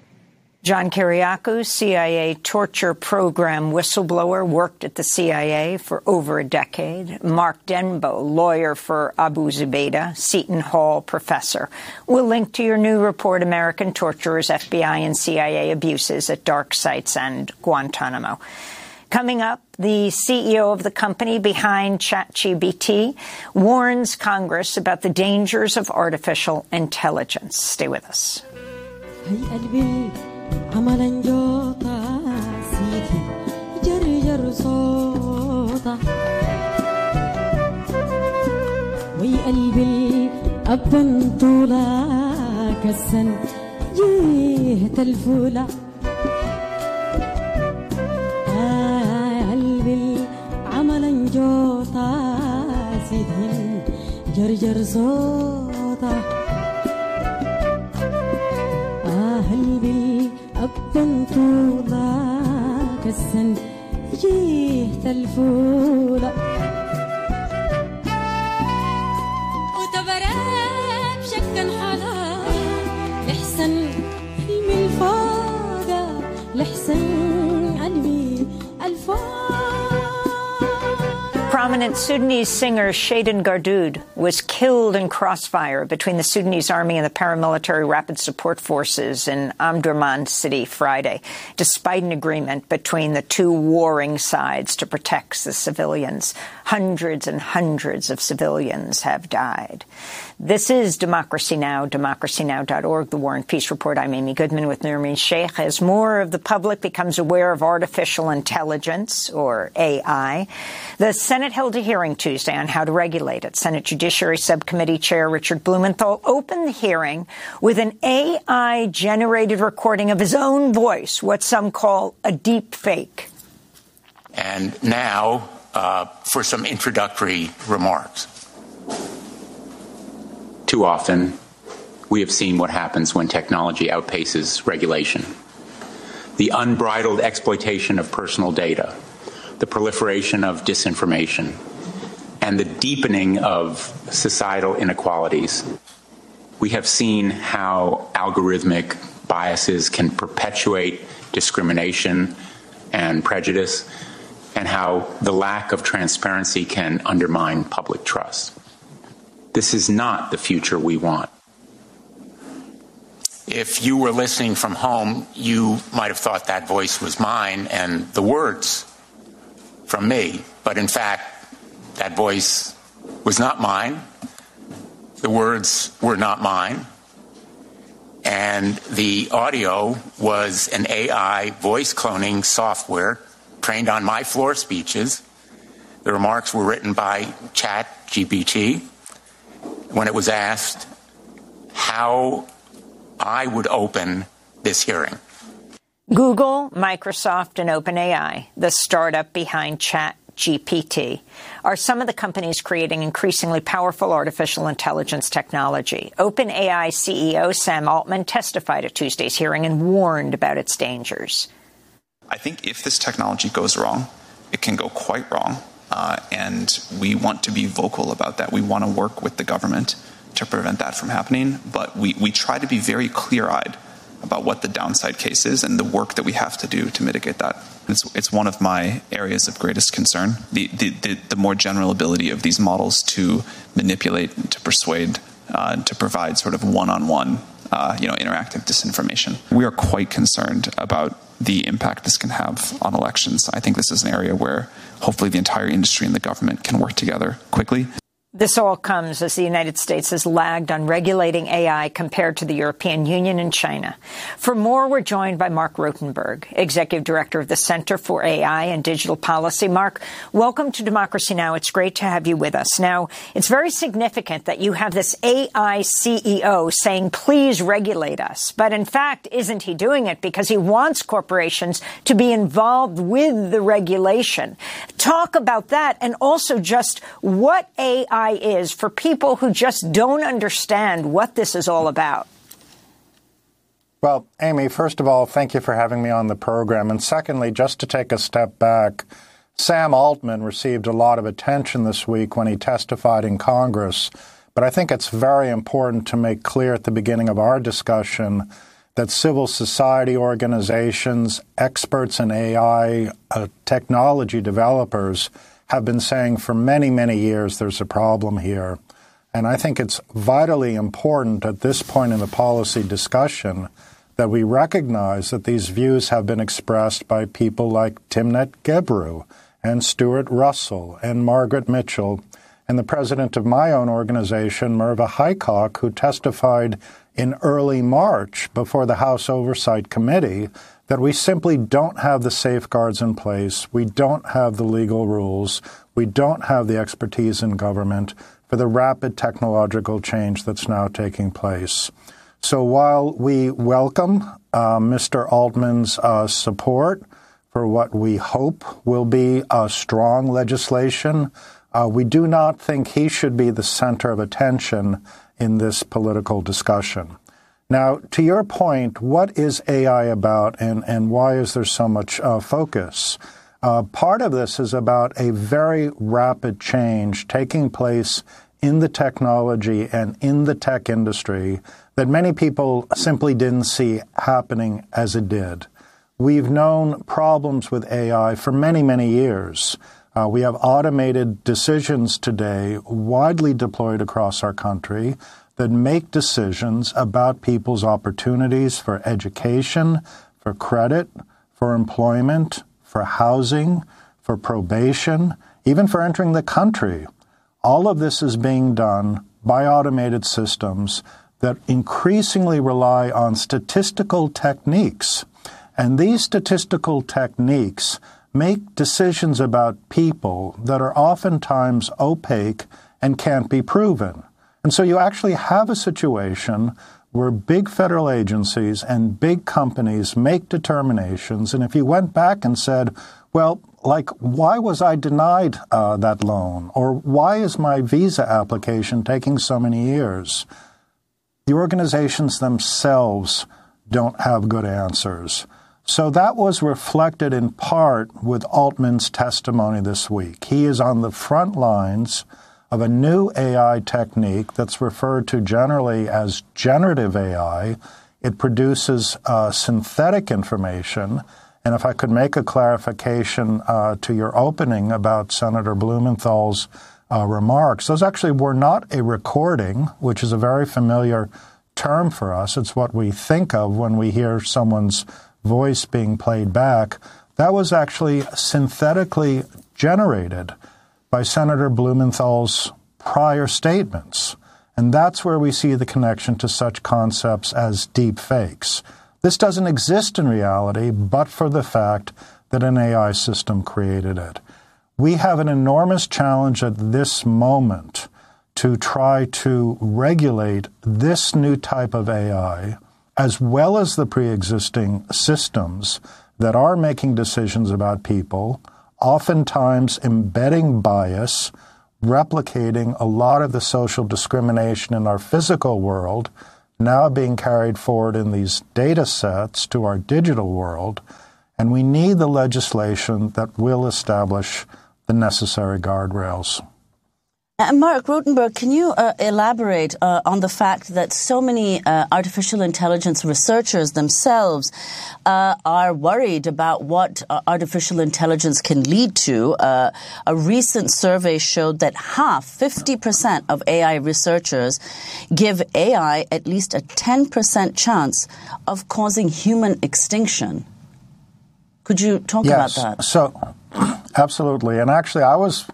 John Kiriakou, CIA torture program whistleblower, worked at the CIA for over a decade. Mark Denbeaux, lawyer for Abu Zubaydah, Seton Hall professor. We'll link to your new report, American Torturers, FBI and CIA Abuses at Dark Sites and Guantanamo. Coming up, the CEO of the company behind ChatGPT warns Congress about the dangers of artificial intelligence. Stay with us. جيه jota sidhin jarjar sota قلبي أبن طولك السن جيت الفولة Prominent Sudanese singer Shaden Gardood was killed in crossfire between the Sudanese army and the paramilitary rapid support forces in Omdurman city Friday, despite an agreement between the two warring sides to protect the civilians. Hundreds and hundreds of civilians have died. This is Democracy Now!, democracynow.org, the War and Peace Report. I'm Amy Goodman with Nermeen Shaikh. As more of the public becomes aware of artificial intelligence, or AI, the Senate held a hearing Tuesday on how to regulate it. Senate Judiciary Subcommittee Chair Richard Blumenthal opened the hearing with an AI-generated recording of his own voice, what some call a deep fake. And now uh, for some introductory remarks. Too often, we have seen what happens when technology outpaces regulation. The unbridled exploitation of personal data, the proliferation of disinformation, and the deepening of societal inequalities. We have seen how algorithmic biases can perpetuate discrimination and prejudice, and how the lack of transparency can undermine public trust. This is not the future we want. If you were listening from home, you might have thought that voice was mine and the words from me. But in fact, that voice was not mine. The words were not mine. And the audio was an AI voice cloning software trained on my floor speeches. The remarks were written by Chat GPT when it was asked how I would open this hearing. Google, Microsoft, and OpenAI, the startup behind Chat GPT, are some of the companies creating increasingly powerful artificial intelligence technology. OpenAI CEO Sam Altman testified at Tuesday's hearing and warned about its dangers. I think if this technology goes wrong, it can go quite wrong. Uh, and we want to be vocal about that. We want to work with the government to prevent that from happening. But we, we try to be very clear eyed about what the downside case is and the work that we have to do to mitigate that. It's, it's one of my areas of greatest concern the, the, the, the more general ability of these models to manipulate, to persuade, uh, to provide sort of one on one. you know, interactive disinformation. We are quite concerned about the impact this can have on elections. I think this is an area where hopefully the entire industry and the government can work together quickly. This all comes as the United States has lagged on regulating AI compared to the European Union and China. For more, we're joined by Marc Rotenberg, Executive Director of the Center for AI and Digital Policy. Mark, welcome to Democracy Now! It's great to have you with us. Now, it's very significant that you have this AI CEO saying, please regulate us. But in fact, isn't he doing it because he wants corporations to be involved with the regulation? Talk about that and also just what AI is for people who just don't understand what this is all about? Well, Amy, first of all, thank you for having me on the program. And secondly, just to take a step back, Sam Altman received a lot of attention this week when he testified in Congress. But I think it's very important to make clear at the beginning of our discussion that civil society organizations, experts in AI, uh, technology developers have been saying for many, many years there's a problem here. And I think it's vitally important at this point in the policy discussion that we recognize that these views have been expressed by people like Timnit Gebru and Stuart Russell and Margaret Mitchell and the president of my own organization, Merve Hickok, who testified in early March before the House Oversight Committee that we simply don't have the safeguards in place, we don't have the legal rules, we don't have the expertise in government for the rapid technological change that's now taking place. So while we welcome uh, Mr. Altman's uh, support for what we hope will be a strong legislation, uh, we do not think he should be the center of attention in this political discussion. Now, to your point, what is AI about and, and why is there so much uh, focus? Uh, part of this is about a very rapid change taking place in the technology and in the tech industry that many people simply didn't see happening as it did. We've known problems with AI for many, many years. Uh, we have automated decisions today widely deployed across our country that make decisions about people's opportunities for education, for credit, for employment, for housing, for probation, even for entering the country. All of this is being done by automated systems that increasingly rely on statistical techniques. And these statistical techniques make decisions about people that are oftentimes opaque and can't be proven. And so you actually have a situation where big federal agencies and big companies make determinations. And if you went back and said, well, like, why was I denied uh, that loan? Or why is my visa application taking so many years? The organizations themselves don't have good answers. So that was reflected in part with Altman's testimony this week. He is on the front lines of a new AI technique that's referred to generally as generative AI. It produces uh, synthetic information. And if I could make a clarification uh, to your opening about Senator Blumenthal's uh, remarks, those actually were not a recording, which is a very familiar term for us. It's what we think of when we hear someone's voice being played back. That was actually synthetically generated by Senator Blumenthal's prior statements. And that's where we see the connection to such concepts as deep fakes. This doesn't exist in reality, but for the fact that an AI system created it. We have an enormous challenge at this moment to try to regulate this new type of AI as well as the pre existing systems that are making decisions about people, oftentimes embedding bias, replicating a lot of the social discrimination in our physical world, now being carried forward in these data sets to our digital world. And we need the legislation that will establish the necessary guardrails. And uh, Marc Rotenberg, can you uh, elaborate uh, on the fact that so many uh, artificial intelligence researchers themselves uh, are worried about what uh, artificial intelligence can lead to? a recent survey showed that half, 50% of AI researchers give AI at least a 10% chance of causing human extinction. Could you talk yes. about that? So, absolutely. And actually, I was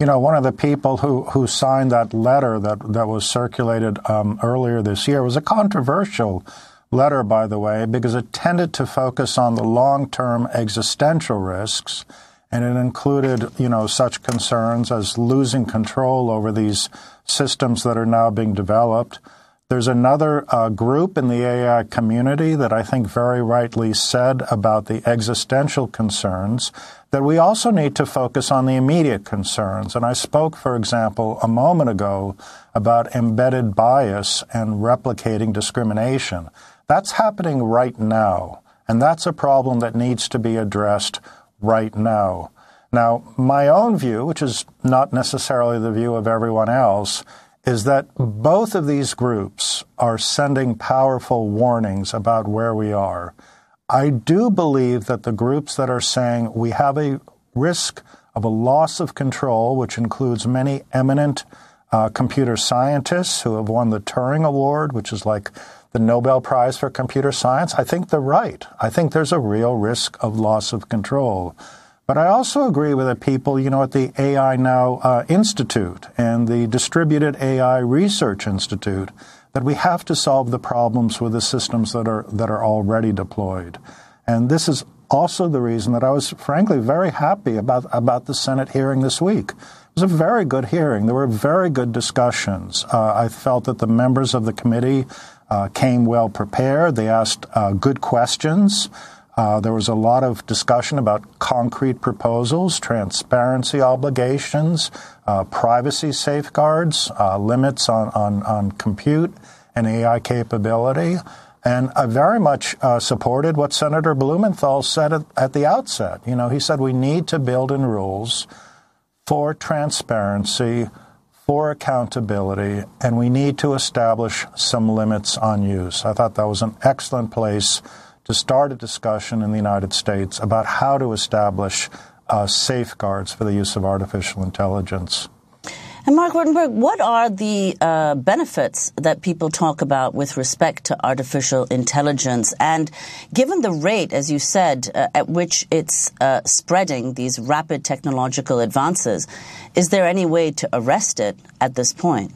you know, one of the people who, who signed that letter that, that was circulated um, earlier this year was a controversial letter, by the way, because it tended to focus on the long term existential risks. And it included, you know, such concerns as losing control over these systems that are now being developed. There's another uh, group in the AI community that I think very rightly said about the existential concerns that we also need to focus on the immediate concerns. And I spoke, for example, a moment ago about embedded bias and replicating discrimination. That's happening right now. And that's a problem that needs to be addressed right now. Now, my own view, which is not necessarily the view of everyone else, is that both of these groups are sending powerful warnings about where we are. I do believe that the groups that are saying we have a risk of a loss of control, which includes many eminent uh, computer scientists who have won the Turing Award, which is like the Nobel Prize for Computer Science, I think they're right. I think there's a real risk of loss of control. But I also agree with the people, you know, at the AI Now uh, Institute and the Distributed AI Research Institute that we have to solve the problems with the systems that are that are already deployed. And this is also the reason that I was frankly very happy about about the Senate hearing this week. It was a very good hearing. There were very good discussions. Uh, I felt that the members of the committee uh, came well prepared. They asked uh, good questions. Uh, there was a lot of discussion about concrete proposals, transparency obligations, uh, privacy safeguards, uh, limits on, on, on, compute and AI capability. And I very much uh, supported what Senator Blumenthal said at, at the outset. You know, he said we need to build in rules for transparency, for accountability, and we need to establish some limits on use. I thought that was an excellent place to start a discussion in the United States about how to establish uh, safeguards for the use of artificial intelligence. And Marc Rotenberg, what are the uh, benefits that people talk about with respect to artificial intelligence? And given the rate, as you said, uh, at which it's uh, spreading these rapid technological advances, is there any way to arrest it at this point?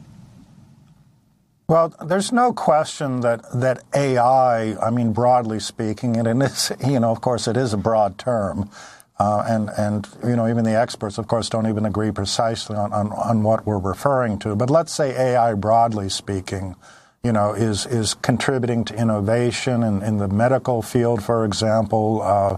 Well, there's no question that, that AI, I mean, broadly speaking, and it is, you know, of course, it is a broad term. Uh, and, and, you know, even the experts, of course, don't even agree precisely on, on, on what we're referring to. But let's say AI, broadly speaking, you know, is, is contributing to innovation in, in the medical field, for example, uh,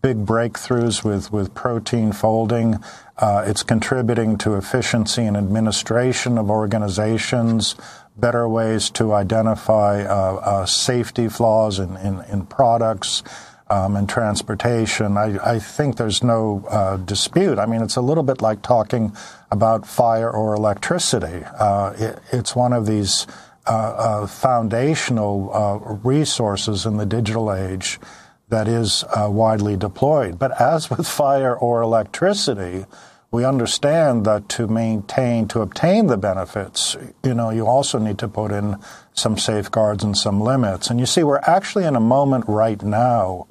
big breakthroughs with, with protein folding. Uh, it's contributing to efficiency and administration of organizations better ways to identify uh, uh, safety flaws in, in, in products um, and transportation. I, I, think there's no uh, dispute. I mean, it's a little bit like talking about fire or electricity. Uh, it, it's one of these uh, uh, foundational resources in the digital age that is widely deployed. But as with fire or electricity, we understand that to maintain, to obtain the benefits, you know, you also need to put in some safeguards and some limits. And you see, we're actually in a moment right now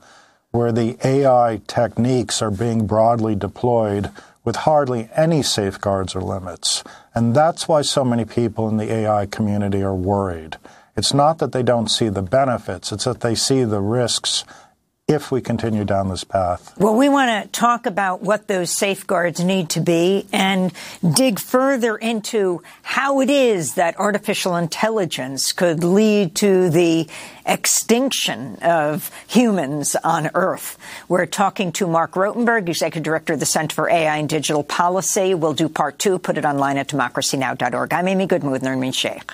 where the AI techniques are being broadly deployed with hardly any safeguards or limits. And that's why so many people in the AI community are worried. It's not that they don't see the benefits, it's that they see the risks if we continue down this path. Well, we want to talk about what those safeguards need to be and dig further into how it is that artificial intelligence could lead to the extinction of humans on Earth. We're talking to Marc Rotenberg, Executive Director of the Center for AI and Digital Policy. We'll do part two, put it online at democracynow.org. I'm Amy Goodman with Nermeen Shaikh.